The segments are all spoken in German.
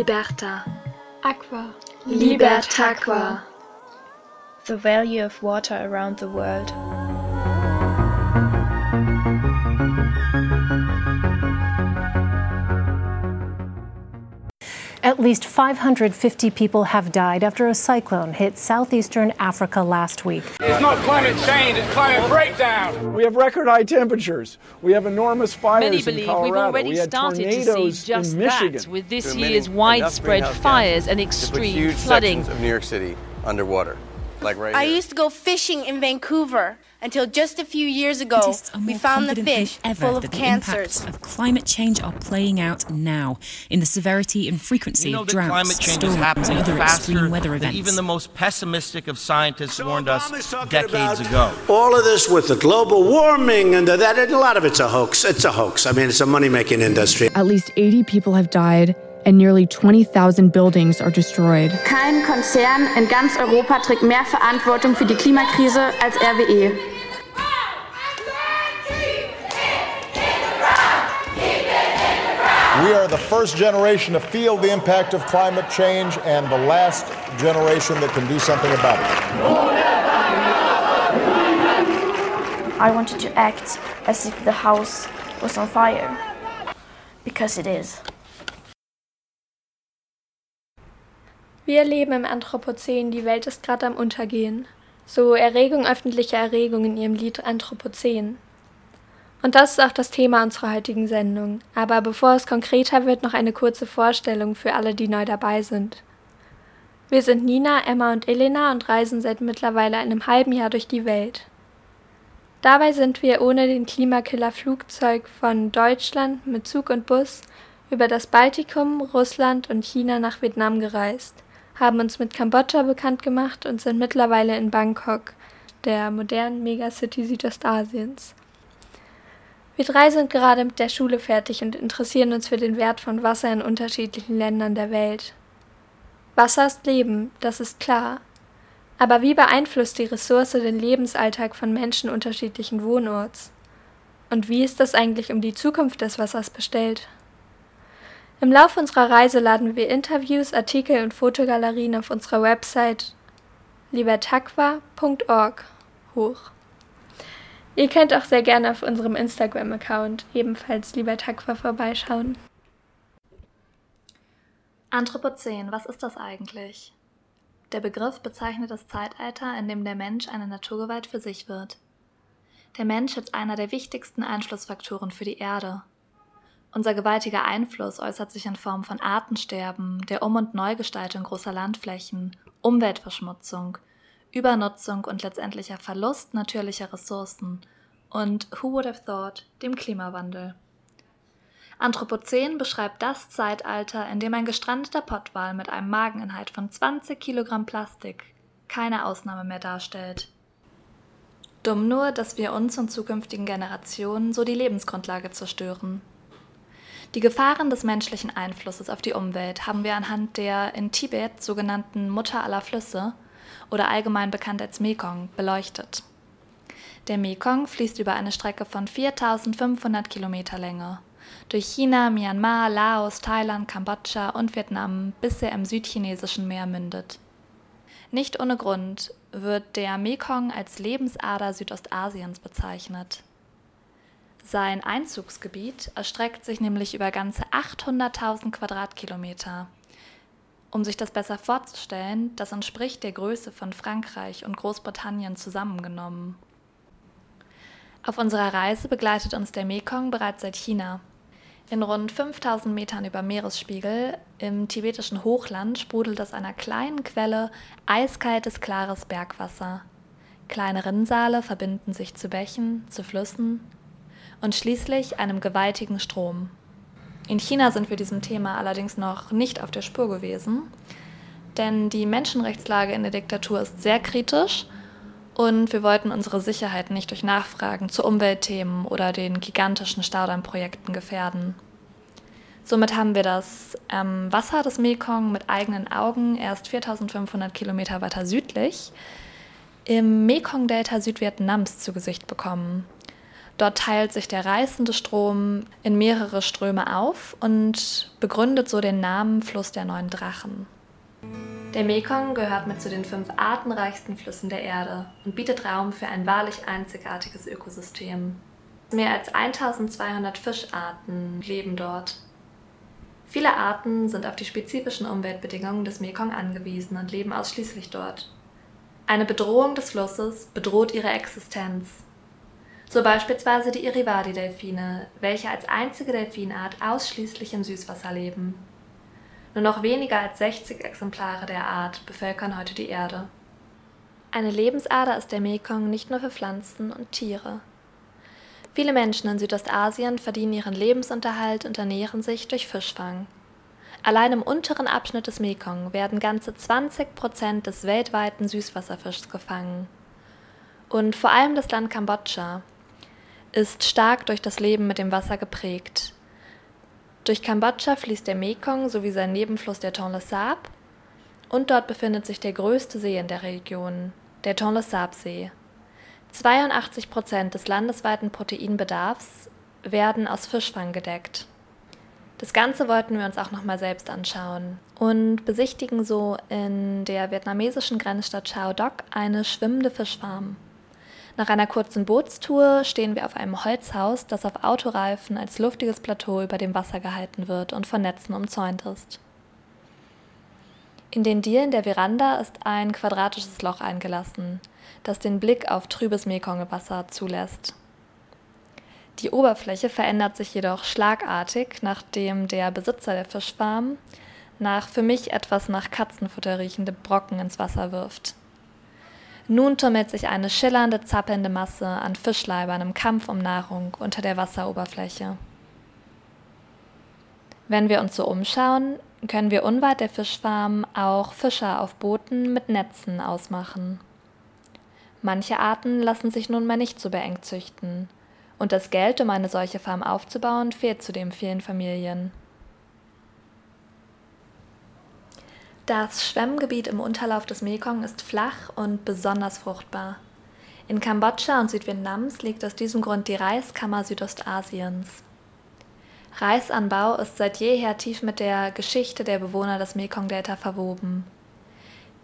Liberta. Aqua. Libertaqua. The value of water around the world. At least 550 people have died after a cyclone hit southeastern Africa last week. It's not climate change, it's climate breakdown. We have record high temperatures. We have enormous fires Many in believe we've already we started to see just that with this Emitting year's widespread fires and to put extreme huge flooding. sections of New York City underwater, like right I here. used to go fishing in Vancouver until just a few years ago. We found the fish ever full of that the cancers. impacts of climate change are playing out now in the severity and frequency You know of that droughts, climate change is storms, and happening other faster extreme weather events. even the most pessimistic of scientists warned us decades ago. All of this with the global warming and the, that, and a lot of it's a hoax. It's a hoax. I mean, it's a money making industry. At least 80 people have died and nearly 20,000 buildings are destroyed. Kein Konzern in ganz Europa trägt mehr Verantwortung für die Klimakrise als RWE. We are the first generation to feel the impact of climate change and the last generation that can do something about it. I wanted to act as if the house was on fire. Because it is. Wir leben im Anthropozän, die Welt ist gerade am Untergehen. So Erregung öffentlicher Erregung in ihrem Lied Anthropozän. Und das ist auch das Thema unserer heutigen Sendung. Aber bevor es konkreter wird, noch eine kurze Vorstellung für alle, die neu dabei sind. Wir sind Nina, Emma und Elena und reisen seit mittlerweile einem halben Jahr durch die Welt. Dabei sind wir ohne den Klimakiller Flugzeug von Deutschland mit Zug und Bus über das Baltikum, Russland und China nach Vietnam gereist, haben uns mit Kambodscha bekannt gemacht und sind mittlerweile in Bangkok, der modernen Megacity Südostasiens. Wir drei sind gerade mit der Schule fertig und interessieren uns für den Wert von Wasser in unterschiedlichen Ländern der Welt. Wasser ist Leben, das ist klar. Aber wie beeinflusst die Ressource den Lebensalltag von Menschen unterschiedlichen Wohnorts? Und wie ist das eigentlich um die Zukunft des Wassers bestellt? Im Laufe unserer Reise laden wir Interviews, Artikel und Fotogalerien auf unserer Website libertaqua.org hoch. Ihr könnt auch sehr gerne auf unserem Instagram-Account ebenfalls libertaqua vorbeischauen. Anthropozän, was ist das eigentlich? Der Begriff bezeichnet das Zeitalter, in dem der Mensch eine Naturgewalt für sich wird. Der Mensch ist einer der wichtigsten Einflussfaktoren für die Erde. Unser gewaltiger Einfluss äußert sich in Form von Artensterben, der Um- und Neugestaltung großer Landflächen, Umweltverschmutzung, Übernutzung und letztendlicher Verlust natürlicher Ressourcen und Who would have thought dem Klimawandel. Anthropozän beschreibt das Zeitalter, in dem ein gestrandeter Pottwal mit einem Mageninhalt von 20 Kilogramm Plastik keine Ausnahme mehr darstellt. Dumm nur, dass wir uns und zukünftigen Generationen so die Lebensgrundlage zerstören. Die Gefahren des menschlichen Einflusses auf die Umwelt haben wir anhand der in Tibet sogenannten Mutter aller Flüsse oder allgemein bekannt als Mekong beleuchtet. Der Mekong fließt über eine Strecke von 4500 Kilometer Länge durch China, Myanmar, Laos, Thailand, Kambodscha und Vietnam, bis er im südchinesischen Meer mündet. Nicht ohne Grund wird der Mekong als Lebensader Südostasiens bezeichnet. Sein Einzugsgebiet erstreckt sich nämlich über ganze 800.000 Quadratkilometer. Um sich das besser vorzustellen, das entspricht der Größe von Frankreich und Großbritannien zusammengenommen. Auf unserer Reise begleitet uns der Mekong bereits seit China. In rund 5000 Metern über Meeresspiegel im tibetischen Hochland sprudelt aus einer kleinen Quelle eiskaltes, klares Bergwasser. Kleine Rinnsale verbinden sich zu Bächen, zu Flüssen und schließlich einem gewaltigen Strom. In China sind wir diesem Thema allerdings noch nicht auf der Spur gewesen, denn die Menschenrechtslage in der Diktatur ist sehr kritisch und wir wollten unsere Sicherheit nicht durch Nachfragen zu Umweltthemen oder den gigantischen Staudammprojekten gefährden. Somit haben wir das ähm, Wasser des Mekong mit eigenen Augen erst 4500 Kilometer weiter südlich im Mekong-Delta Südvietnams zu Gesicht bekommen. Dort teilt sich der reißende Strom in mehrere Ströme auf und begründet so den Namen Fluss der neuen Drachen. Der Mekong gehört mit zu den fünf artenreichsten Flüssen der Erde und bietet Raum für ein wahrlich einzigartiges Ökosystem. Mehr als 1200 Fischarten leben dort. Viele Arten sind auf die spezifischen Umweltbedingungen des Mekong angewiesen und leben ausschließlich dort. Eine Bedrohung des Flusses bedroht ihre Existenz. So beispielsweise die Irivadi-Delfine, welche als einzige Delfinart ausschließlich im Süßwasser leben. Nur noch weniger als 60 Exemplare der Art bevölkern heute die Erde. Eine Lebensader ist der Mekong nicht nur für Pflanzen und Tiere. Viele Menschen in Südostasien verdienen ihren Lebensunterhalt und ernähren sich durch Fischfang. Allein im unteren Abschnitt des Mekong werden ganze 20 Prozent des weltweiten Süßwasserfischs gefangen. Und vor allem das Land Kambodscha ist stark durch das Leben mit dem Wasser geprägt. Durch Kambodscha fließt der Mekong sowie sein Nebenfluss der Tonle Sap und dort befindet sich der größte See in der Region, der Tonle Sap See. 82 Prozent des landesweiten Proteinbedarfs werden aus Fischfang gedeckt. Das Ganze wollten wir uns auch nochmal selbst anschauen und besichtigen so in der vietnamesischen Grenzstadt Chao Doc eine schwimmende Fischfarm. Nach einer kurzen Bootstour stehen wir auf einem Holzhaus, das auf Autoreifen als luftiges Plateau über dem Wasser gehalten wird und von Netzen umzäunt ist. In den Dielen der Veranda ist ein quadratisches Loch eingelassen, das den Blick auf trübes Mekongwasser zulässt. Die Oberfläche verändert sich jedoch schlagartig, nachdem der Besitzer der Fischfarm nach für mich etwas nach Katzenfutter riechende Brocken ins Wasser wirft. Nun tummelt sich eine schillernde, zappelnde Masse an Fischleibern im Kampf um Nahrung unter der Wasseroberfläche. Wenn wir uns so umschauen, können wir unweit der Fischfarm auch Fischer auf Booten mit Netzen ausmachen. Manche Arten lassen sich nunmehr nicht so beengt züchten. Und das Geld, um eine solche Farm aufzubauen, fehlt zudem vielen Familien. Das Schwemmgebiet im Unterlauf des Mekong ist flach und besonders fruchtbar. In Kambodscha und Südvietnams liegt aus diesem Grund die Reiskammer Südostasiens. Reisanbau ist seit jeher tief mit der Geschichte der Bewohner des Mekong-Delta verwoben.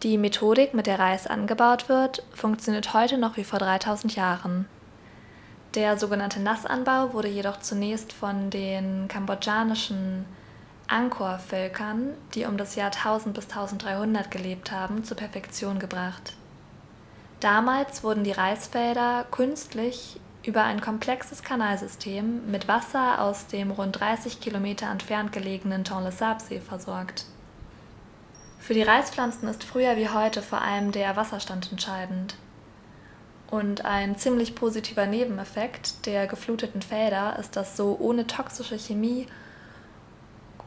Die Methodik, mit der Reis angebaut wird, funktioniert heute noch wie vor 3000 Jahren. Der sogenannte Nassanbau wurde jedoch zunächst von den kambodschanischen Angkor-Völkern, die um das Jahr 1000 bis 1300 gelebt haben, zur Perfektion gebracht. Damals wurden die Reisfelder künstlich über ein komplexes Kanalsystem mit Wasser aus dem rund 30 Kilometer entfernt gelegenen Tonle Sap-See versorgt. Für die Reispflanzen ist früher wie heute vor allem der Wasserstand entscheidend. Und ein ziemlich positiver Nebeneffekt der gefluteten Felder ist, dass so ohne toxische Chemie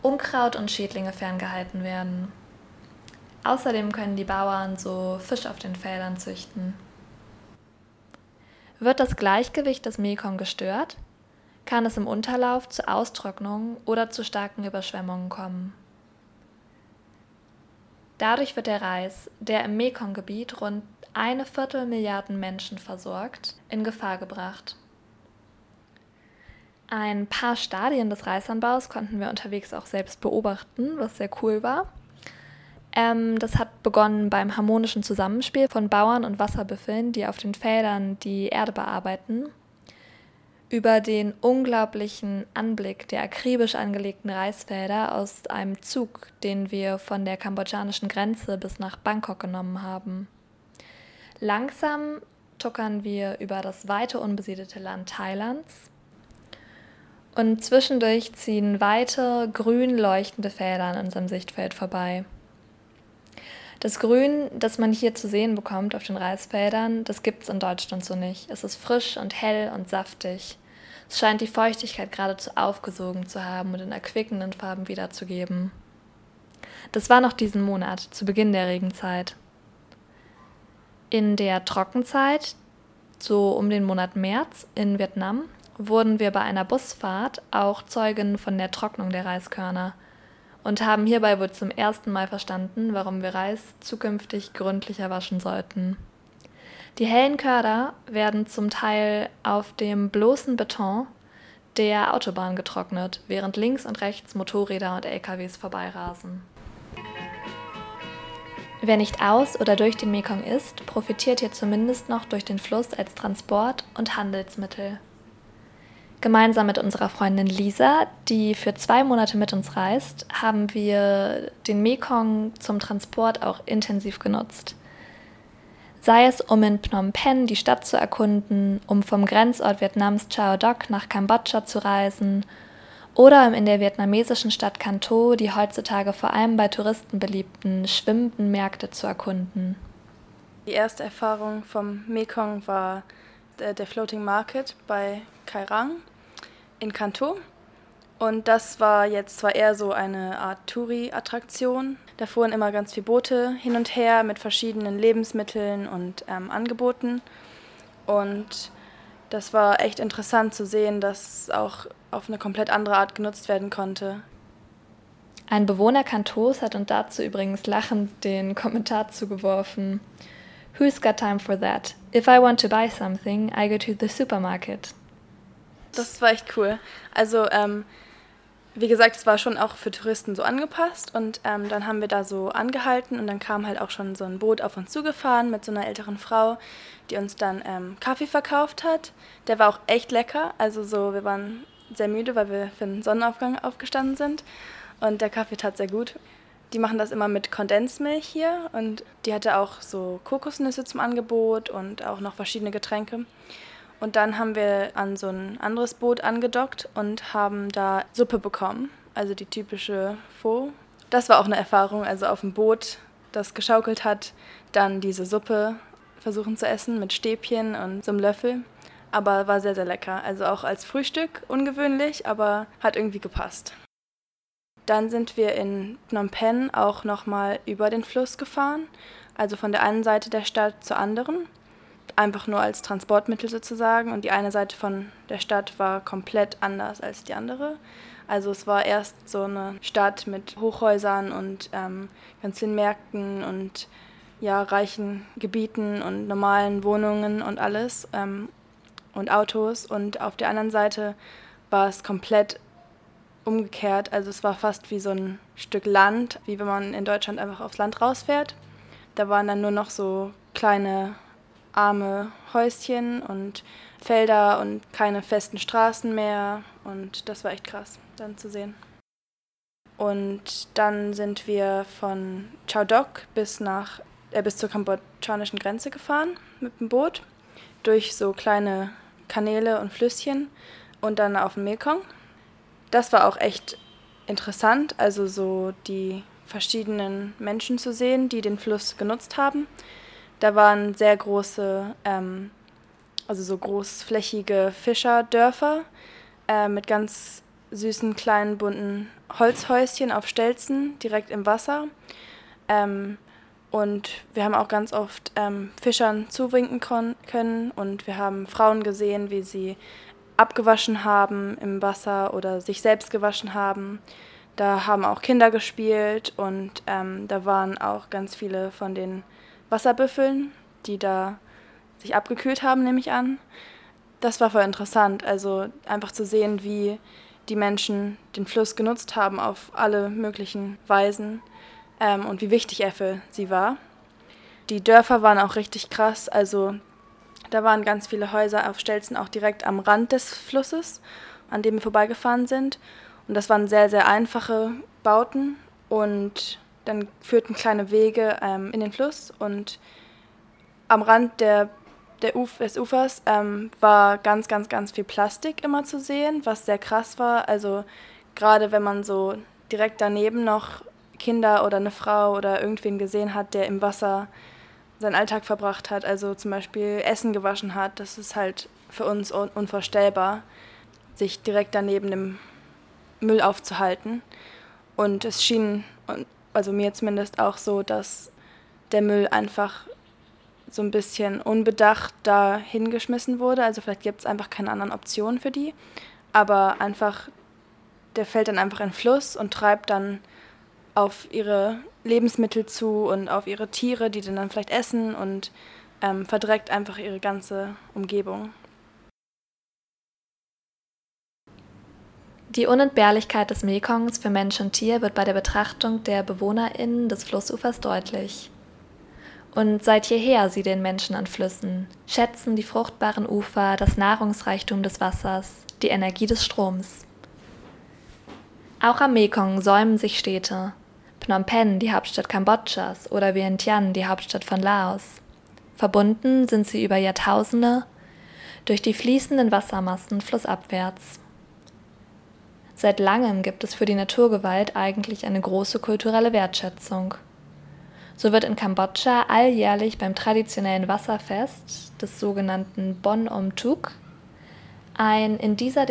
Unkraut und Schädlinge ferngehalten werden. Außerdem können die Bauern so Fisch auf den Feldern züchten. Wird das Gleichgewicht des Mekong gestört, kann es im Unterlauf zu Austrocknungen oder zu starken Überschwemmungen kommen. Dadurch wird der Reis, der im Mekong-Gebiet rund eine Viertelmilliarden Menschen versorgt, in Gefahr gebracht. Ein paar Stadien des Reisanbaus konnten wir unterwegs auch selbst beobachten, was sehr cool war. Ähm, das hat begonnen beim harmonischen Zusammenspiel von Bauern und Wasserbüffeln, die auf den Feldern die Erde bearbeiten über den unglaublichen Anblick der akribisch angelegten Reisfelder aus einem Zug, den wir von der kambodschanischen Grenze bis nach Bangkok genommen haben. Langsam tuckern wir über das weite unbesiedelte Land Thailands und zwischendurch ziehen weite, grün leuchtende Felder an unserem Sichtfeld vorbei. Das Grün, das man hier zu sehen bekommt auf den Reisfeldern, das gibt es in Deutschland so nicht. Es ist frisch und hell und saftig. Es scheint die Feuchtigkeit geradezu aufgesogen zu haben und in erquickenden Farben wiederzugeben. Das war noch diesen Monat, zu Beginn der Regenzeit. In der Trockenzeit, so um den Monat März in Vietnam, wurden wir bei einer Busfahrt auch Zeugen von der Trocknung der Reiskörner – und haben hierbei wohl zum ersten Mal verstanden, warum wir Reis zukünftig gründlicher waschen sollten. Die hellen Körder werden zum Teil auf dem bloßen Beton der Autobahn getrocknet, während links und rechts Motorräder und LKWs vorbeirasen. Wer nicht aus oder durch den Mekong ist, profitiert hier zumindest noch durch den Fluss als Transport- und Handelsmittel. Gemeinsam mit unserer Freundin Lisa, die für zwei Monate mit uns reist, haben wir den Mekong zum Transport auch intensiv genutzt. Sei es, um in Phnom Penh die Stadt zu erkunden, um vom Grenzort Vietnams Chao Doc nach Kambodscha zu reisen oder um in der vietnamesischen Stadt Can Tho die heutzutage vor allem bei Touristen beliebten schwimmenden Märkte zu erkunden. Die erste Erfahrung vom Mekong war der, der Floating Market bei Kairang in Kanto. Und das war jetzt zwar eher so eine Art Touri-Attraktion. Da fuhren immer ganz viele Boote hin und her mit verschiedenen Lebensmitteln und ähm, Angeboten. Und das war echt interessant zu sehen, dass auch auf eine komplett andere Art genutzt werden konnte. Ein Bewohner Kantos hat uns dazu übrigens lachend den Kommentar zugeworfen. Who's got time for that? If I want to buy something, I go to the supermarket. Das war echt cool. Also, ähm, wie gesagt, es war schon auch für Touristen so angepasst und ähm, dann haben wir da so angehalten und dann kam halt auch schon so ein Boot auf uns zugefahren mit so einer älteren Frau, die uns dann ähm, Kaffee verkauft hat. Der war auch echt lecker. Also so, wir waren sehr müde, weil wir für den Sonnenaufgang aufgestanden sind und der Kaffee tat sehr gut. Die machen das immer mit Kondensmilch hier und die hatte auch so Kokosnüsse zum Angebot und auch noch verschiedene Getränke. Und dann haben wir an so ein anderes Boot angedockt und haben da Suppe bekommen, also die typische Pho. Das war auch eine Erfahrung, also auf dem Boot, das geschaukelt hat, dann diese Suppe versuchen zu essen mit Stäbchen und so einem Löffel. Aber war sehr, sehr lecker. Also auch als Frühstück ungewöhnlich, aber hat irgendwie gepasst. Dann sind wir in Phnom Penh auch nochmal über den Fluss gefahren, also von der einen Seite der Stadt zur anderen einfach nur als Transportmittel sozusagen. Und die eine Seite von der Stadt war komplett anders als die andere. Also es war erst so eine Stadt mit Hochhäusern und ähm, ganz vielen Märkten und ja, reichen Gebieten und normalen Wohnungen und alles ähm, und Autos. Und auf der anderen Seite war es komplett umgekehrt. Also es war fast wie so ein Stück Land, wie wenn man in Deutschland einfach aufs Land rausfährt. Da waren dann nur noch so kleine arme Häuschen und Felder und keine festen Straßen mehr. Und das war echt krass, dann zu sehen. Und dann sind wir von Chao Doc bis, nach, äh, bis zur kambodschanischen Grenze gefahren mit dem Boot durch so kleine Kanäle und Flüsschen und dann auf dem Mekong. Das war auch echt interessant, also so die verschiedenen Menschen zu sehen, die den Fluss genutzt haben. Da waren sehr große, ähm, also so großflächige Fischerdörfer äh, mit ganz süßen, kleinen, bunten Holzhäuschen auf Stelzen direkt im Wasser. Ähm, und wir haben auch ganz oft ähm, Fischern zuwinken können und wir haben Frauen gesehen, wie sie abgewaschen haben im Wasser oder sich selbst gewaschen haben. Da haben auch Kinder gespielt und ähm, da waren auch ganz viele von den Wasserbüffeln, die da sich abgekühlt haben, nehme ich an. Das war voll interessant, also einfach zu sehen, wie die Menschen den Fluss genutzt haben auf alle möglichen Weisen ähm, und wie wichtig er sie war. Die Dörfer waren auch richtig krass, also da waren ganz viele Häuser auf Stelzen auch direkt am Rand des Flusses, an dem wir vorbeigefahren sind. Und das waren sehr, sehr einfache Bauten und dann führten kleine Wege ähm, in den Fluss und am Rand der, der Uf des Ufers ähm, war ganz, ganz, ganz viel Plastik immer zu sehen, was sehr krass war. Also gerade wenn man so direkt daneben noch Kinder oder eine Frau oder irgendwen gesehen hat, der im Wasser seinen Alltag verbracht hat, also zum Beispiel Essen gewaschen hat, das ist halt für uns un unvorstellbar, sich direkt daneben dem Müll aufzuhalten. Und es schien also mir zumindest auch so, dass der Müll einfach so ein bisschen unbedacht da hingeschmissen wurde. Also vielleicht gibt es einfach keine anderen Optionen für die. Aber einfach, der fällt dann einfach in Fluss und treibt dann auf ihre Lebensmittel zu und auf ihre Tiere, die dann vielleicht essen. Und ähm, verdreckt einfach ihre ganze Umgebung. Die Unentbehrlichkeit des Mekongs für Mensch und Tier wird bei der Betrachtung der BewohnerInnen des Flussufers deutlich. Und seit jeher sie den Menschen an Flüssen, schätzen die fruchtbaren Ufer das Nahrungsreichtum des Wassers, die Energie des Stroms. Auch am Mekong säumen sich Städte. Phnom Penh, die Hauptstadt Kambodschas, oder Vientiane, die Hauptstadt von Laos. Verbunden sind sie über Jahrtausende durch die fließenden Wassermassen flussabwärts. Seit langem gibt es für die Naturgewalt eigentlich eine große kulturelle Wertschätzung. So wird in Kambodscha alljährlich beim traditionellen Wasserfest des sogenannten Bon Om Tuk ein in dieser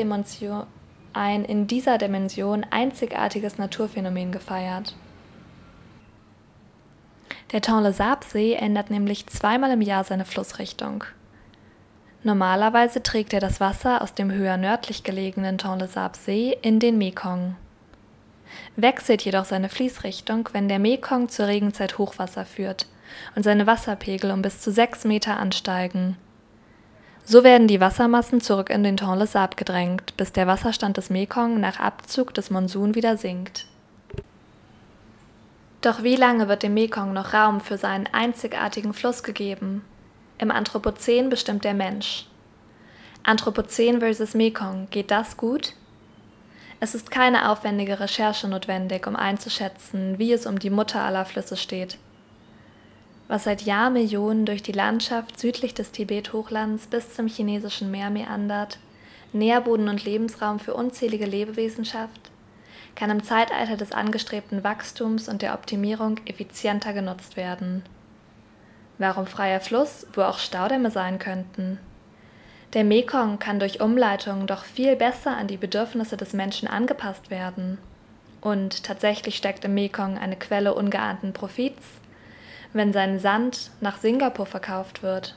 ein in dieser Dimension einzigartiges Naturphänomen gefeiert. Der Tonle Sap-See ändert nämlich zweimal im Jahr seine Flussrichtung. Normalerweise trägt er das Wasser aus dem höher nördlich gelegenen Tonle Sap-See in den Mekong. Wechselt jedoch seine Fließrichtung, wenn der Mekong zur Regenzeit Hochwasser führt und seine Wasserpegel um bis zu sechs Meter ansteigen. So werden die Wassermassen zurück in den Tonle Sap gedrängt, bis der Wasserstand des Mekong nach Abzug des Monsun wieder sinkt. Doch wie lange wird dem Mekong noch Raum für seinen einzigartigen Fluss gegeben? Im Anthropozän bestimmt der Mensch. Anthropozän versus Mekong, geht das gut? Es ist keine aufwendige Recherche notwendig, um einzuschätzen, wie es um die Mutter aller Flüsse steht. Was seit Jahrmillionen durch die Landschaft südlich des Tibet-Hochlands bis zum chinesischen Meer meandert, Nährboden und Lebensraum für unzählige Lebewesen schafft, kann im Zeitalter des angestrebten Wachstums und der Optimierung effizienter genutzt werden. Warum freier Fluss, wo auch Staudämme sein könnten? Der Mekong kann durch Umleitung doch viel besser an die Bedürfnisse des Menschen angepasst werden. Und tatsächlich steckt im Mekong eine Quelle ungeahnten Profits, wenn sein Sand nach Singapur verkauft wird.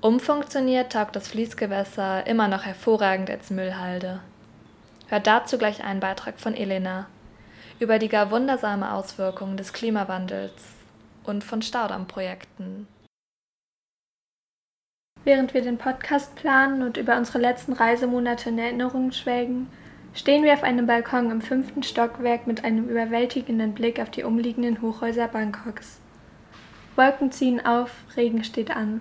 Umfunktioniert taugt das Fließgewässer immer noch hervorragend als Müllhalde. Hört dazu gleich einen Beitrag von Elena über die gar wundersame Auswirkung des Klimawandels und von Staudammprojekten. Während wir den Podcast planen und über unsere letzten Reisemonate in Erinnerungen schwelgen, stehen wir auf einem Balkon im fünften Stockwerk mit einem überwältigenden Blick auf die umliegenden Hochhäuser Bangkoks. Wolken ziehen auf, Regen steht an.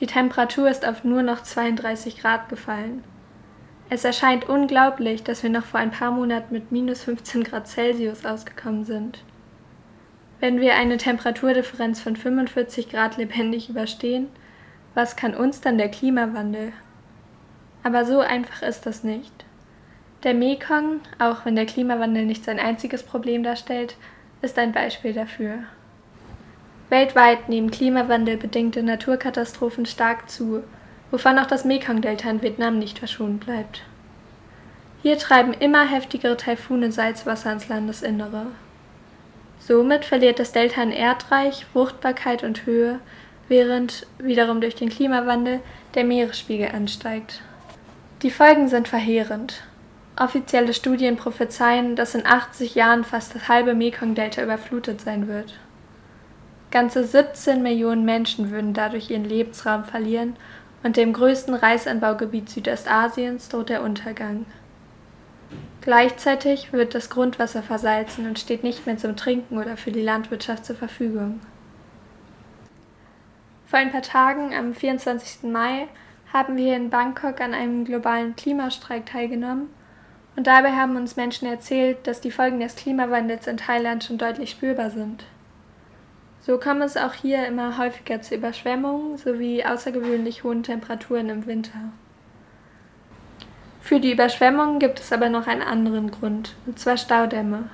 Die Temperatur ist auf nur noch 32 Grad gefallen. Es erscheint unglaublich, dass wir noch vor ein paar Monaten mit minus 15 Grad Celsius ausgekommen sind. Wenn wir eine Temperaturdifferenz von 45 Grad lebendig überstehen, was kann uns dann der Klimawandel? Aber so einfach ist das nicht. Der Mekong, auch wenn der Klimawandel nicht sein einziges Problem darstellt, ist ein Beispiel dafür. Weltweit nehmen klimawandelbedingte Naturkatastrophen stark zu, wovon auch das Mekong-Delta in Vietnam nicht verschont bleibt. Hier treiben immer heftigere Taifune Salzwasser ins Landesinnere. Somit verliert das Delta an Erdreich, Fruchtbarkeit und Höhe, während wiederum durch den Klimawandel der Meeresspiegel ansteigt. Die Folgen sind verheerend. Offizielle Studien prophezeien, dass in 80 Jahren fast das halbe Mekong-Delta überflutet sein wird. Ganze 17 Millionen Menschen würden dadurch ihren Lebensraum verlieren und dem größten Reisanbaugebiet Südostasiens droht der Untergang. Gleichzeitig wird das Grundwasser versalzen und steht nicht mehr zum Trinken oder für die Landwirtschaft zur Verfügung. Vor ein paar Tagen, am 24. Mai, haben wir in Bangkok an einem globalen Klimastreik teilgenommen und dabei haben uns Menschen erzählt, dass die Folgen des Klimawandels in Thailand schon deutlich spürbar sind. So kommt es auch hier immer häufiger zu Überschwemmungen sowie außergewöhnlich hohen Temperaturen im Winter. Für die Überschwemmungen gibt es aber noch einen anderen Grund, und zwar Staudämme.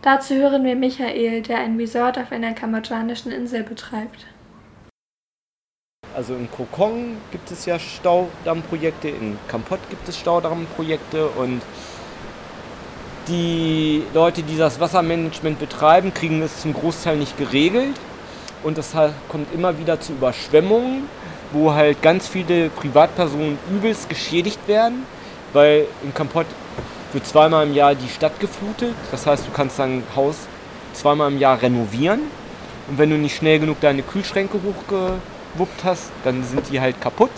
Dazu hören wir Michael, der ein Resort auf einer kambodschanischen Insel betreibt. Also in Kokong gibt es ja Staudammprojekte, in Kampot gibt es Staudammprojekte und die Leute, die das Wassermanagement betreiben, kriegen es zum Großteil nicht geregelt und es kommt immer wieder zu Überschwemmungen wo halt ganz viele Privatpersonen übelst geschädigt werden, weil in Kampot wird zweimal im Jahr die Stadt geflutet. Das heißt, du kannst dein Haus zweimal im Jahr renovieren Und wenn du nicht schnell genug deine Kühlschränke hochgewuppt hast, dann sind die halt kaputt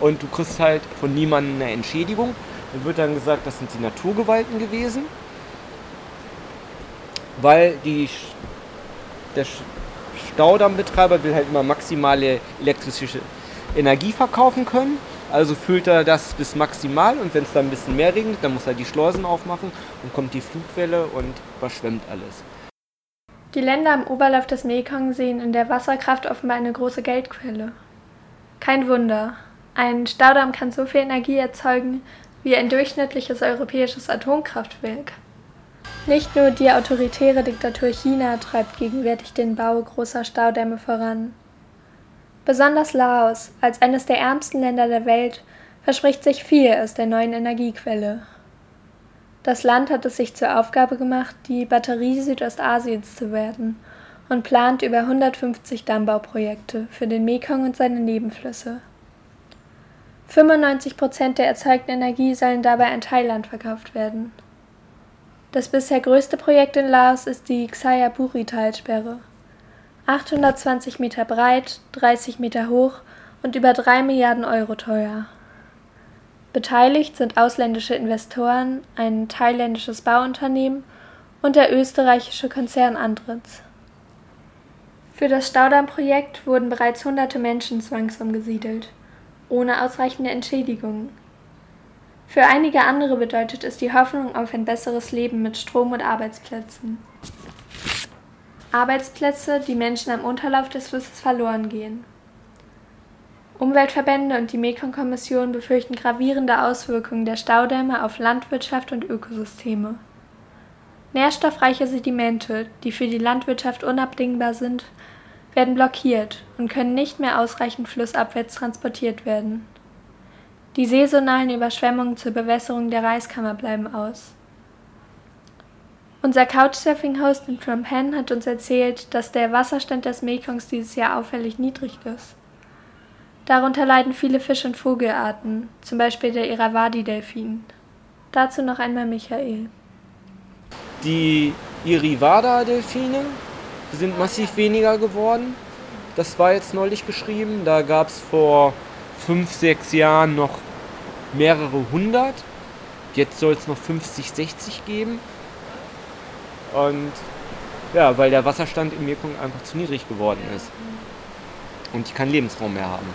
und du kriegst halt von niemandem eine Entschädigung. Dann wird dann gesagt, das sind die Naturgewalten gewesen, weil die, der Staudammbetreiber will halt immer maximale elektrische Energie verkaufen können. Also füllt er das bis maximal und wenn es dann ein bisschen mehr regnet, dann muss er die Schleusen aufmachen und kommt die Flutwelle und überschwemmt alles. Die Länder am Oberlauf des Mekong sehen in der Wasserkraft offenbar eine große Geldquelle. Kein Wunder. Ein Staudamm kann so viel Energie erzeugen wie ein durchschnittliches europäisches Atomkraftwerk. Nicht nur die autoritäre Diktatur China treibt gegenwärtig den Bau großer Staudämme voran. Besonders Laos, als eines der ärmsten Länder der Welt, verspricht sich viel aus der neuen Energiequelle. Das Land hat es sich zur Aufgabe gemacht, die Batterie Südostasiens zu werden und plant über 150 Dammbauprojekte für den Mekong und seine Nebenflüsse. 95 Prozent der erzeugten Energie sollen dabei an Thailand verkauft werden. Das bisher größte Projekt in Laos ist die Xayaburi-Talsperre. 820 Meter breit, 30 Meter hoch und über 3 Milliarden Euro teuer. Beteiligt sind ausländische Investoren, ein thailändisches Bauunternehmen und der österreichische Konzern Andritz. Für das Staudammprojekt wurden bereits hunderte Menschen zwangsumgesiedelt ohne ausreichende Entschädigungen. Für einige andere bedeutet es die Hoffnung auf ein besseres Leben mit Strom und Arbeitsplätzen. Arbeitsplätze, die Menschen am Unterlauf des Flusses verloren gehen. Umweltverbände und die Mekong-Kommission befürchten gravierende Auswirkungen der Staudämme auf Landwirtschaft und Ökosysteme. Nährstoffreiche Sedimente, die für die Landwirtschaft unabdingbar sind, werden blockiert und können nicht mehr ausreichend flussabwärts transportiert werden. Die saisonalen Überschwemmungen zur Bewässerung der Reiskammer bleiben aus. Unser Couchsurfing-Host in Phnom hat uns erzählt, dass der Wasserstand des Mekongs dieses Jahr auffällig niedrig ist. Darunter leiden viele Fisch- und Vogelarten, zum Beispiel der Irrawaddy-Delfin. Dazu noch einmal Michael. Die Irivada-Delfine sind massiv weniger geworden. Das war jetzt neulich geschrieben. Da gab es vor fünf, sechs Jahren noch mehrere hundert. Jetzt soll es noch 50, 60 geben. Und ja, weil der Wasserstand im Mekong einfach zu niedrig geworden ist. Und die keinen Lebensraum mehr haben.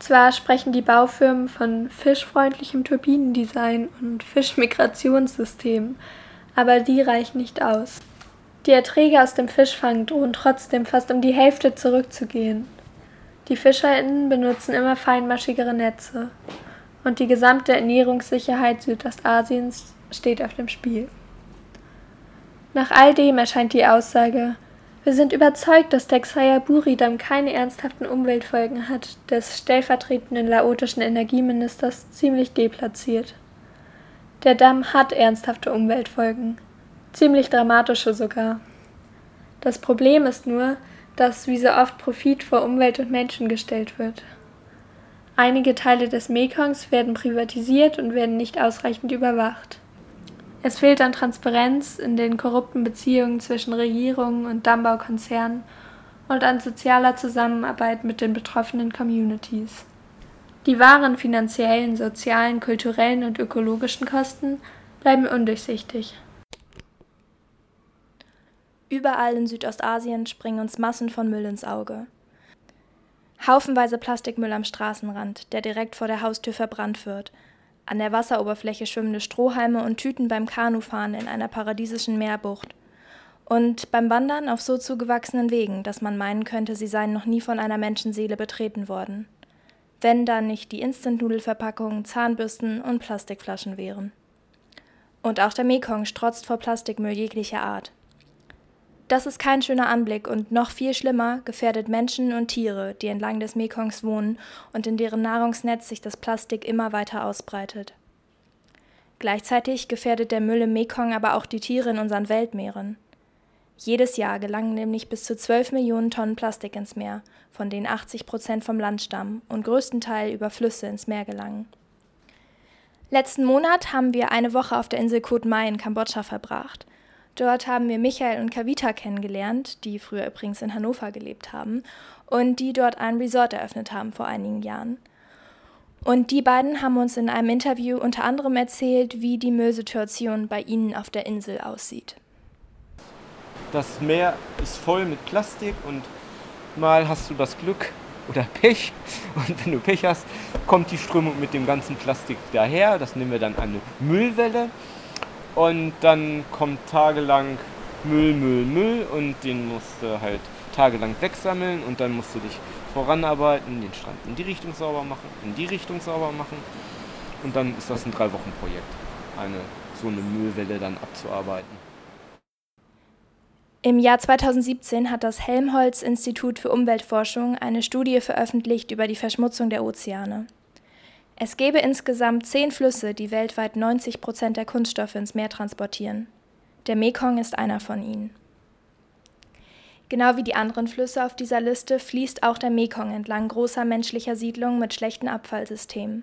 Zwar sprechen die Baufirmen von fischfreundlichem Turbinendesign und Fischmigrationssystemen, aber die reichen nicht aus. Die Erträge aus dem Fischfang drohen trotzdem fast um die Hälfte zurückzugehen. Die FischerInnen benutzen immer feinmaschigere Netze. Und die gesamte Ernährungssicherheit Südostasiens steht auf dem Spiel. Nach all dem erscheint die Aussage, wir sind überzeugt, dass der Xayaburi-Damm keine ernsthaften Umweltfolgen hat, des stellvertretenden laotischen Energieministers ziemlich deplatziert. Der Damm hat ernsthafte Umweltfolgen ziemlich dramatische sogar. Das Problem ist nur, dass wie so oft Profit vor Umwelt und Menschen gestellt wird. Einige Teile des Mekongs werden privatisiert und werden nicht ausreichend überwacht. Es fehlt an Transparenz in den korrupten Beziehungen zwischen Regierungen und Dammbaukonzernen und an sozialer Zusammenarbeit mit den betroffenen Communities. Die wahren finanziellen, sozialen, kulturellen und ökologischen Kosten bleiben undurchsichtig. Überall in Südostasien springen uns Massen von Müll ins Auge. Haufenweise Plastikmüll am Straßenrand, der direkt vor der Haustür verbrannt wird. An der Wasseroberfläche schwimmende Strohhalme und Tüten beim Kanufahren in einer paradiesischen Meerbucht. Und beim Wandern auf so zugewachsenen Wegen, dass man meinen könnte, sie seien noch nie von einer Menschenseele betreten worden. Wenn da nicht die Instant-Nudelverpackungen, Zahnbürsten und Plastikflaschen wären. Und auch der Mekong strotzt vor Plastikmüll jeglicher Art. Das ist kein schöner Anblick und noch viel schlimmer gefährdet Menschen und Tiere, die entlang des Mekongs wohnen und in deren Nahrungsnetz sich das Plastik immer weiter ausbreitet. Gleichzeitig gefährdet der Müll im Mekong aber auch die Tiere in unseren Weltmeeren. Jedes Jahr gelangen nämlich bis zu 12 Millionen Tonnen Plastik ins Meer, von denen 80 Prozent vom Land stammen und größtenteils über Flüsse ins Meer gelangen. Letzten Monat haben wir eine Woche auf der Insel Koh Mai in Kambodscha verbracht. Dort haben wir Michael und Kavita kennengelernt, die früher übrigens in Hannover gelebt haben und die dort ein Resort eröffnet haben vor einigen Jahren. Und die beiden haben uns in einem Interview unter anderem erzählt, wie die Müllsituation bei ihnen auf der Insel aussieht. Das Meer ist voll mit Plastik und mal hast du das Glück oder Pech und wenn du Pech hast, kommt die Strömung mit dem ganzen Plastik daher. Das nennen wir dann eine Müllwelle und dann kommt tagelang Müll, Müll, Müll und den musst du halt tagelang wegsammeln und dann musst du dich voranarbeiten, den Strand in die Richtung sauber machen, in die Richtung sauber machen und dann ist das ein drei Wochen Projekt, eine so eine Müllwelle dann abzuarbeiten. Im Jahr 2017 hat das Helmholtz-Institut für Umweltforschung eine Studie veröffentlicht über die Verschmutzung der Ozeane. Es gäbe insgesamt zehn Flüsse, die weltweit 90 Prozent der Kunststoffe ins Meer transportieren. Der Mekong ist einer von ihnen. Genau wie die anderen Flüsse auf dieser Liste fließt auch der Mekong entlang großer menschlicher Siedlungen mit schlechten Abfallsystemen.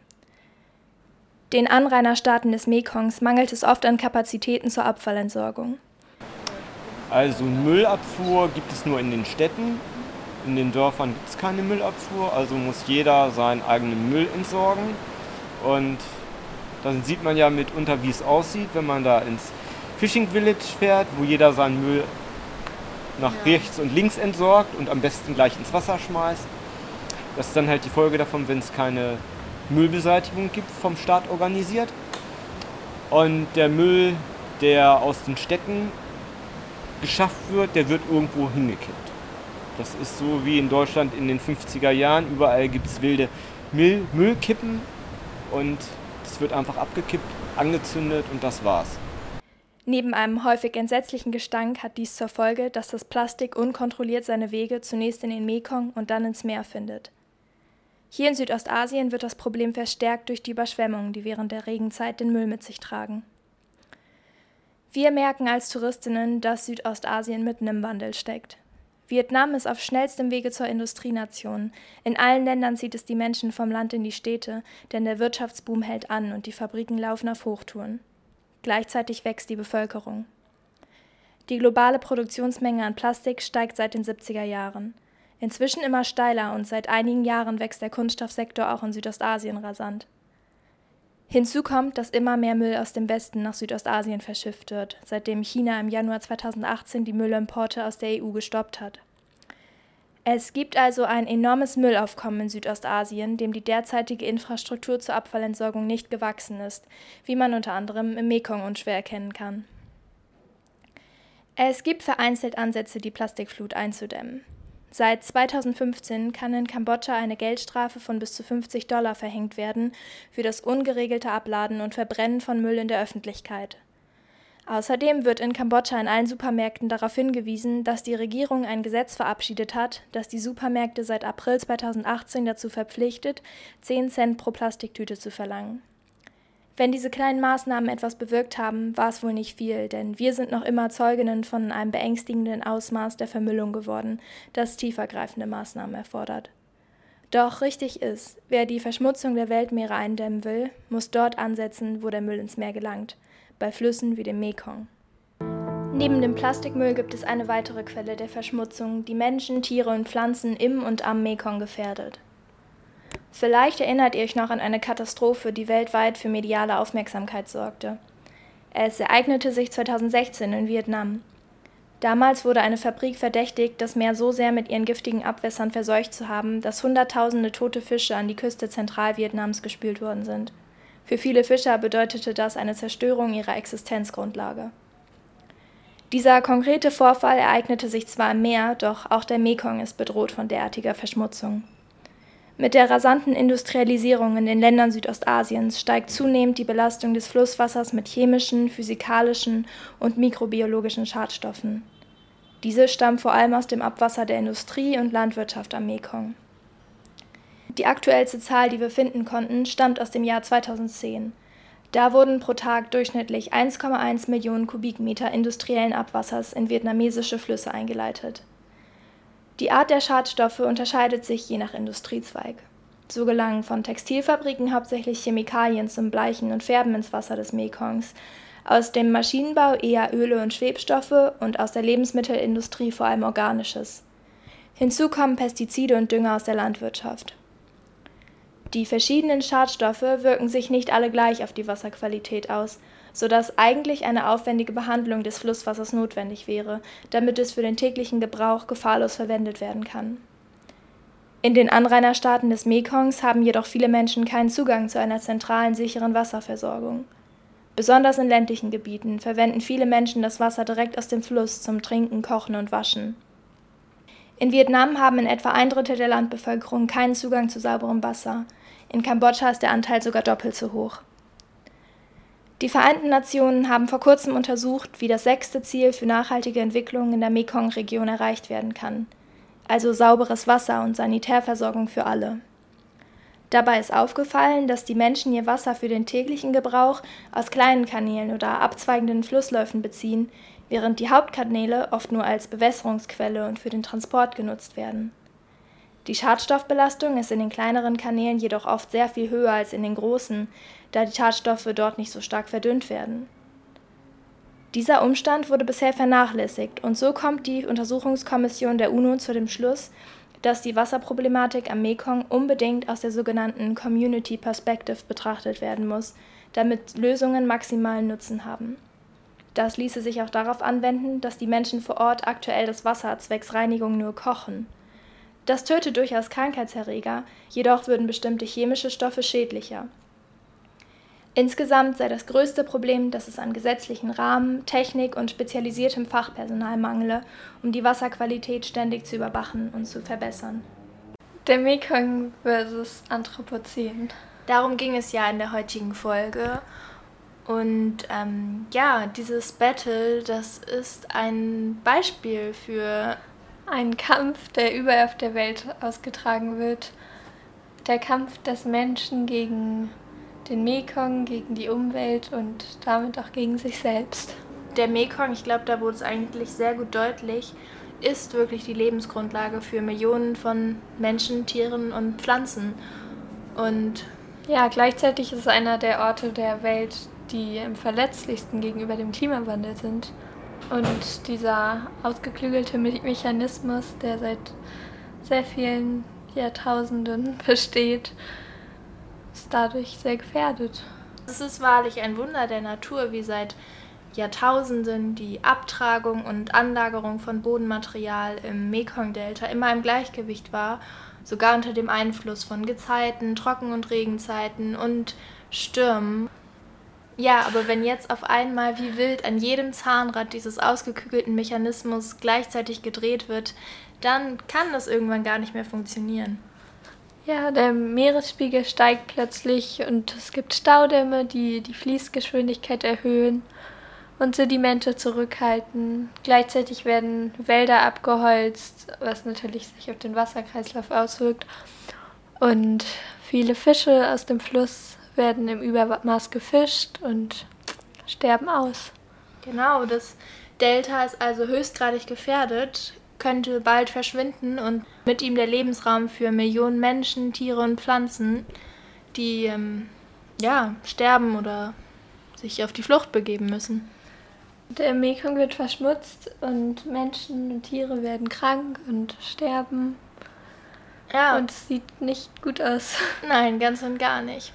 Den Anrainerstaaten des Mekongs mangelt es oft an Kapazitäten zur Abfallentsorgung. Also Müllabfuhr gibt es nur in den Städten. In den Dörfern gibt es keine Müllabfuhr, also muss jeder seinen eigenen Müll entsorgen. Und dann sieht man ja mitunter, wie es aussieht, wenn man da ins Fishing Village fährt, wo jeder seinen Müll nach ja. rechts und links entsorgt und am besten gleich ins Wasser schmeißt. Das ist dann halt die Folge davon, wenn es keine Müllbeseitigung gibt, vom Staat organisiert. Und der Müll, der aus den Städten geschafft wird, der wird irgendwo hingekippt. Das ist so wie in Deutschland in den 50er Jahren. Überall gibt es wilde Müll Müllkippen und es wird einfach abgekippt, angezündet und das war's. Neben einem häufig entsetzlichen Gestank hat dies zur Folge, dass das Plastik unkontrolliert seine Wege zunächst in den Mekong und dann ins Meer findet. Hier in Südostasien wird das Problem verstärkt durch die Überschwemmungen, die während der Regenzeit den Müll mit sich tragen. Wir merken als Touristinnen, dass Südostasien mitten im Wandel steckt. Vietnam ist auf schnellstem Wege zur Industrienation. In allen Ländern zieht es die Menschen vom Land in die Städte, denn der Wirtschaftsboom hält an und die Fabriken laufen auf Hochtouren. Gleichzeitig wächst die Bevölkerung. Die globale Produktionsmenge an Plastik steigt seit den 70er Jahren. Inzwischen immer steiler und seit einigen Jahren wächst der Kunststoffsektor auch in Südostasien rasant. Hinzu kommt, dass immer mehr Müll aus dem Westen nach Südostasien verschifft wird, seitdem China im Januar 2018 die Müllimporte aus der EU gestoppt hat. Es gibt also ein enormes Müllaufkommen in Südostasien, dem die derzeitige Infrastruktur zur Abfallentsorgung nicht gewachsen ist, wie man unter anderem im Mekong unschwer erkennen kann. Es gibt vereinzelt Ansätze, die Plastikflut einzudämmen. Seit 2015 kann in Kambodscha eine Geldstrafe von bis zu 50 Dollar verhängt werden für das ungeregelte Abladen und Verbrennen von Müll in der Öffentlichkeit. Außerdem wird in Kambodscha in allen Supermärkten darauf hingewiesen, dass die Regierung ein Gesetz verabschiedet hat, das die Supermärkte seit April 2018 dazu verpflichtet, 10 Cent pro Plastiktüte zu verlangen. Wenn diese kleinen Maßnahmen etwas bewirkt haben, war es wohl nicht viel, denn wir sind noch immer Zeuginnen von einem beängstigenden Ausmaß der Vermüllung geworden, das tiefergreifende Maßnahmen erfordert. Doch richtig ist, wer die Verschmutzung der Weltmeere eindämmen will, muss dort ansetzen, wo der Müll ins Meer gelangt bei Flüssen wie dem Mekong. Neben dem Plastikmüll gibt es eine weitere Quelle der Verschmutzung, die Menschen, Tiere und Pflanzen im und am Mekong gefährdet. Vielleicht erinnert ihr euch noch an eine Katastrophe, die weltweit für mediale Aufmerksamkeit sorgte. Es ereignete sich 2016 in Vietnam. Damals wurde eine Fabrik verdächtigt, das Meer so sehr mit ihren giftigen Abwässern verseucht zu haben, dass Hunderttausende tote Fische an die Küste Zentralvietnams gespült worden sind. Für viele Fischer bedeutete das eine Zerstörung ihrer Existenzgrundlage. Dieser konkrete Vorfall ereignete sich zwar im Meer, doch auch der Mekong ist bedroht von derartiger Verschmutzung. Mit der rasanten Industrialisierung in den Ländern Südostasiens steigt zunehmend die Belastung des Flusswassers mit chemischen, physikalischen und mikrobiologischen Schadstoffen. Diese stammen vor allem aus dem Abwasser der Industrie und Landwirtschaft am Mekong. Die aktuellste Zahl, die wir finden konnten, stammt aus dem Jahr 2010. Da wurden pro Tag durchschnittlich 1,1 Millionen Kubikmeter industriellen Abwassers in vietnamesische Flüsse eingeleitet. Die Art der Schadstoffe unterscheidet sich je nach Industriezweig. So gelangen von Textilfabriken hauptsächlich Chemikalien zum Bleichen und Färben ins Wasser des Mekongs, aus dem Maschinenbau eher Öle und Schwebstoffe und aus der Lebensmittelindustrie vor allem organisches. Hinzu kommen Pestizide und Dünger aus der Landwirtschaft. Die verschiedenen Schadstoffe wirken sich nicht alle gleich auf die Wasserqualität aus, sodass eigentlich eine aufwendige Behandlung des Flusswassers notwendig wäre, damit es für den täglichen Gebrauch gefahrlos verwendet werden kann. In den Anrainerstaaten des Mekongs haben jedoch viele Menschen keinen Zugang zu einer zentralen, sicheren Wasserversorgung. Besonders in ländlichen Gebieten verwenden viele Menschen das Wasser direkt aus dem Fluss zum Trinken, Kochen und Waschen. In Vietnam haben in etwa ein Drittel der Landbevölkerung keinen Zugang zu sauberem Wasser. In Kambodscha ist der Anteil sogar doppelt so hoch. Die Vereinten Nationen haben vor kurzem untersucht, wie das sechste Ziel für nachhaltige Entwicklung in der Mekong-Region erreicht werden kann – also sauberes Wasser und Sanitärversorgung für alle. Dabei ist aufgefallen, dass die Menschen ihr Wasser für den täglichen Gebrauch aus kleinen Kanälen oder abzweigenden Flussläufen beziehen, während die Hauptkanäle oft nur als Bewässerungsquelle und für den Transport genutzt werden. Die Schadstoffbelastung ist in den kleineren Kanälen jedoch oft sehr viel höher als in den großen, da die Schadstoffe dort nicht so stark verdünnt werden. Dieser Umstand wurde bisher vernachlässigt, und so kommt die Untersuchungskommission der UNO zu dem Schluss, dass die Wasserproblematik am Mekong unbedingt aus der sogenannten Community Perspective betrachtet werden muss, damit Lösungen maximalen Nutzen haben. Das ließe sich auch darauf anwenden, dass die Menschen vor Ort aktuell das Wasser zwecks Reinigung nur kochen. Das tötet durchaus Krankheitserreger, jedoch würden bestimmte chemische Stoffe schädlicher. Insgesamt sei das größte Problem, dass es an gesetzlichen Rahmen, Technik und spezialisiertem Fachpersonal mangele, um die Wasserqualität ständig zu überwachen und zu verbessern. Der Mekong versus Anthropozän. Darum ging es ja in der heutigen Folge. Und ähm, ja, dieses Battle, das ist ein Beispiel für einen Kampf, der überall auf der Welt ausgetragen wird. Der Kampf des Menschen gegen den Mekong, gegen die Umwelt und damit auch gegen sich selbst. Der Mekong, ich glaube, da wurde es eigentlich sehr gut deutlich, ist wirklich die Lebensgrundlage für Millionen von Menschen, Tieren und Pflanzen. Und ja, gleichzeitig ist es einer der Orte der Welt, die am verletzlichsten gegenüber dem Klimawandel sind. Und dieser ausgeklügelte Mechanismus, der seit sehr vielen Jahrtausenden besteht, ist dadurch sehr gefährdet. Es ist wahrlich ein Wunder der Natur, wie seit Jahrtausenden die Abtragung und Anlagerung von Bodenmaterial im Mekong-Delta immer im Gleichgewicht war, sogar unter dem Einfluss von Gezeiten, Trocken- und Regenzeiten und Stürmen. Ja, aber wenn jetzt auf einmal wie wild an jedem Zahnrad dieses ausgekügelten Mechanismus gleichzeitig gedreht wird, dann kann das irgendwann gar nicht mehr funktionieren. Ja, der Meeresspiegel steigt plötzlich und es gibt Staudämme, die die Fließgeschwindigkeit erhöhen und Sedimente zurückhalten. Gleichzeitig werden Wälder abgeholzt, was natürlich sich auf den Wasserkreislauf auswirkt. Und viele Fische aus dem Fluss werden im Übermaß gefischt und sterben aus. Genau, das Delta ist also höchstgradig gefährdet könnte bald verschwinden und mit ihm der Lebensraum für Millionen Menschen, Tiere und Pflanzen, die ähm, ja, sterben oder sich auf die Flucht begeben müssen. Der Mekong wird verschmutzt und Menschen und Tiere werden krank und sterben. Ja. Und es sieht nicht gut aus. Nein, ganz und gar nicht.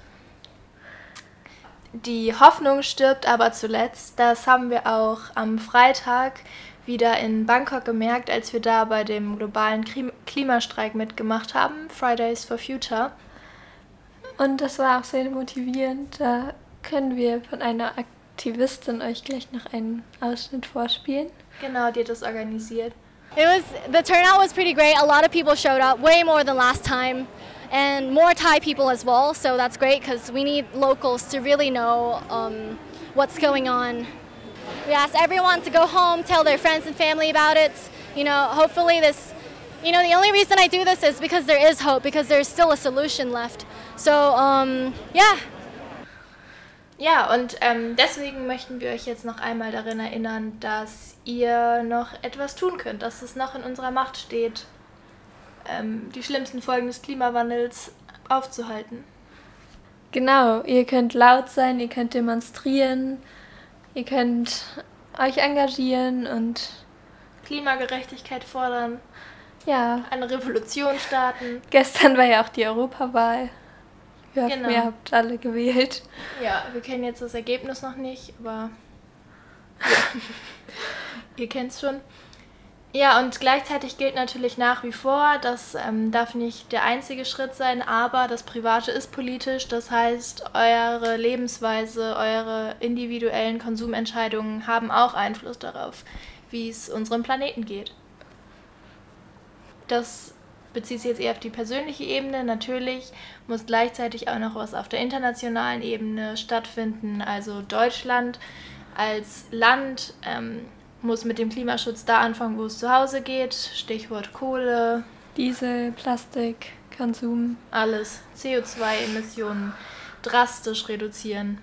Die Hoffnung stirbt aber zuletzt. Das haben wir auch am Freitag wieder in Bangkok gemerkt, als wir da bei dem globalen Klimastreik mitgemacht haben, Fridays for Future. Und das war auch sehr motivierend. Da können wir von einer Aktivistin euch gleich noch einen Ausschnitt vorspielen. Genau, die hat das organisiert. It was the turnout was pretty great. A lot of people showed up, way more than last time, and more Thai people as well. So that's great because we need locals to really know um, what's going on We asked everyone to go home, tell their friends and family about it. You know, hopefully this, you know, the only reason I do this is because there is hope, because there's still a solution left. So, um, yeah. Ja, und ähm, deswegen möchten wir euch jetzt noch einmal darin erinnern, dass ihr noch etwas tun könnt, dass es noch in unserer Macht steht, ähm, die schlimmsten Folgen des Klimawandels aufzuhalten. Genau, ihr könnt laut sein, ihr könnt demonstrieren, Ihr könnt euch engagieren und Klimagerechtigkeit fordern. Ja. Eine Revolution starten. Gestern war ja auch die Europawahl. Wir Genau. ihr habt alle gewählt. Ja, wir kennen jetzt das Ergebnis noch nicht, aber ja. ihr kennt es schon. Ja, und gleichzeitig gilt natürlich nach wie vor, das ähm, darf nicht der einzige Schritt sein, aber das Private ist politisch. Das heißt, eure Lebensweise, eure individuellen Konsumentscheidungen haben auch Einfluss darauf, wie es unserem Planeten geht. Das bezieht sich jetzt eher auf die persönliche Ebene. Natürlich muss gleichzeitig auch noch was auf der internationalen Ebene stattfinden. Also Deutschland als Land ähm, muss mit dem Klimaschutz da anfangen, wo es zu Hause geht. Stichwort Kohle, Diesel, Plastik, Konsum. alles. CO2-Emissionen drastisch reduzieren.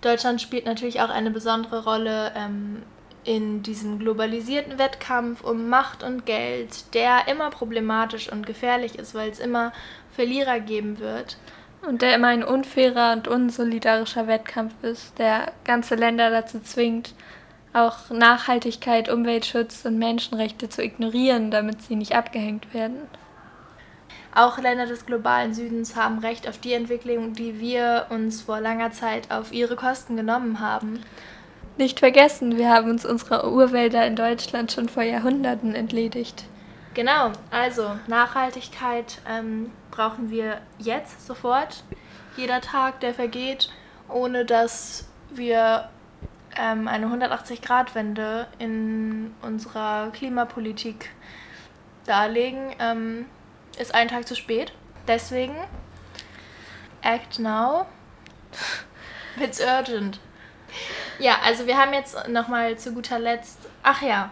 Deutschland spielt natürlich auch eine besondere Rolle ähm, in diesem globalisierten Wettkampf um Macht und Geld, der immer problematisch und gefährlich ist, weil es immer Verlierer geben wird. Und der immer ein unfairer und unsolidarischer Wettkampf ist, der ganze Länder dazu zwingt, auch Nachhaltigkeit, Umweltschutz und Menschenrechte zu ignorieren, damit sie nicht abgehängt werden. Auch Länder des globalen Südens haben Recht auf die Entwicklung, die wir uns vor langer Zeit auf ihre Kosten genommen haben. Nicht vergessen, wir haben uns unserer Urwälder in Deutschland schon vor Jahrhunderten entledigt. Genau, also Nachhaltigkeit ähm, brauchen wir jetzt sofort. Jeder Tag, der vergeht, ohne dass wir ähm, eine 180-Grad-Wende in unserer Klimapolitik darlegen, ähm, ist ein Tag zu spät. Deswegen, act now. It's urgent. Ja, also wir haben jetzt nochmal zu guter Letzt. Ach ja,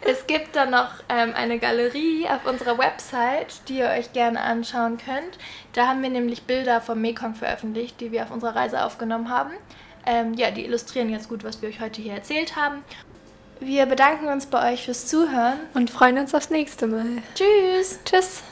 es gibt dann noch ähm, eine Galerie auf unserer Website, die ihr euch gerne anschauen könnt. Da haben wir nämlich Bilder vom Mekong veröffentlicht, die wir auf unserer Reise aufgenommen haben. Ähm, ja, die illustrieren jetzt gut, was wir euch heute hier erzählt haben. Wir bedanken uns bei euch fürs Zuhören und freuen uns aufs nächste Mal. Tschüss. Tschüss.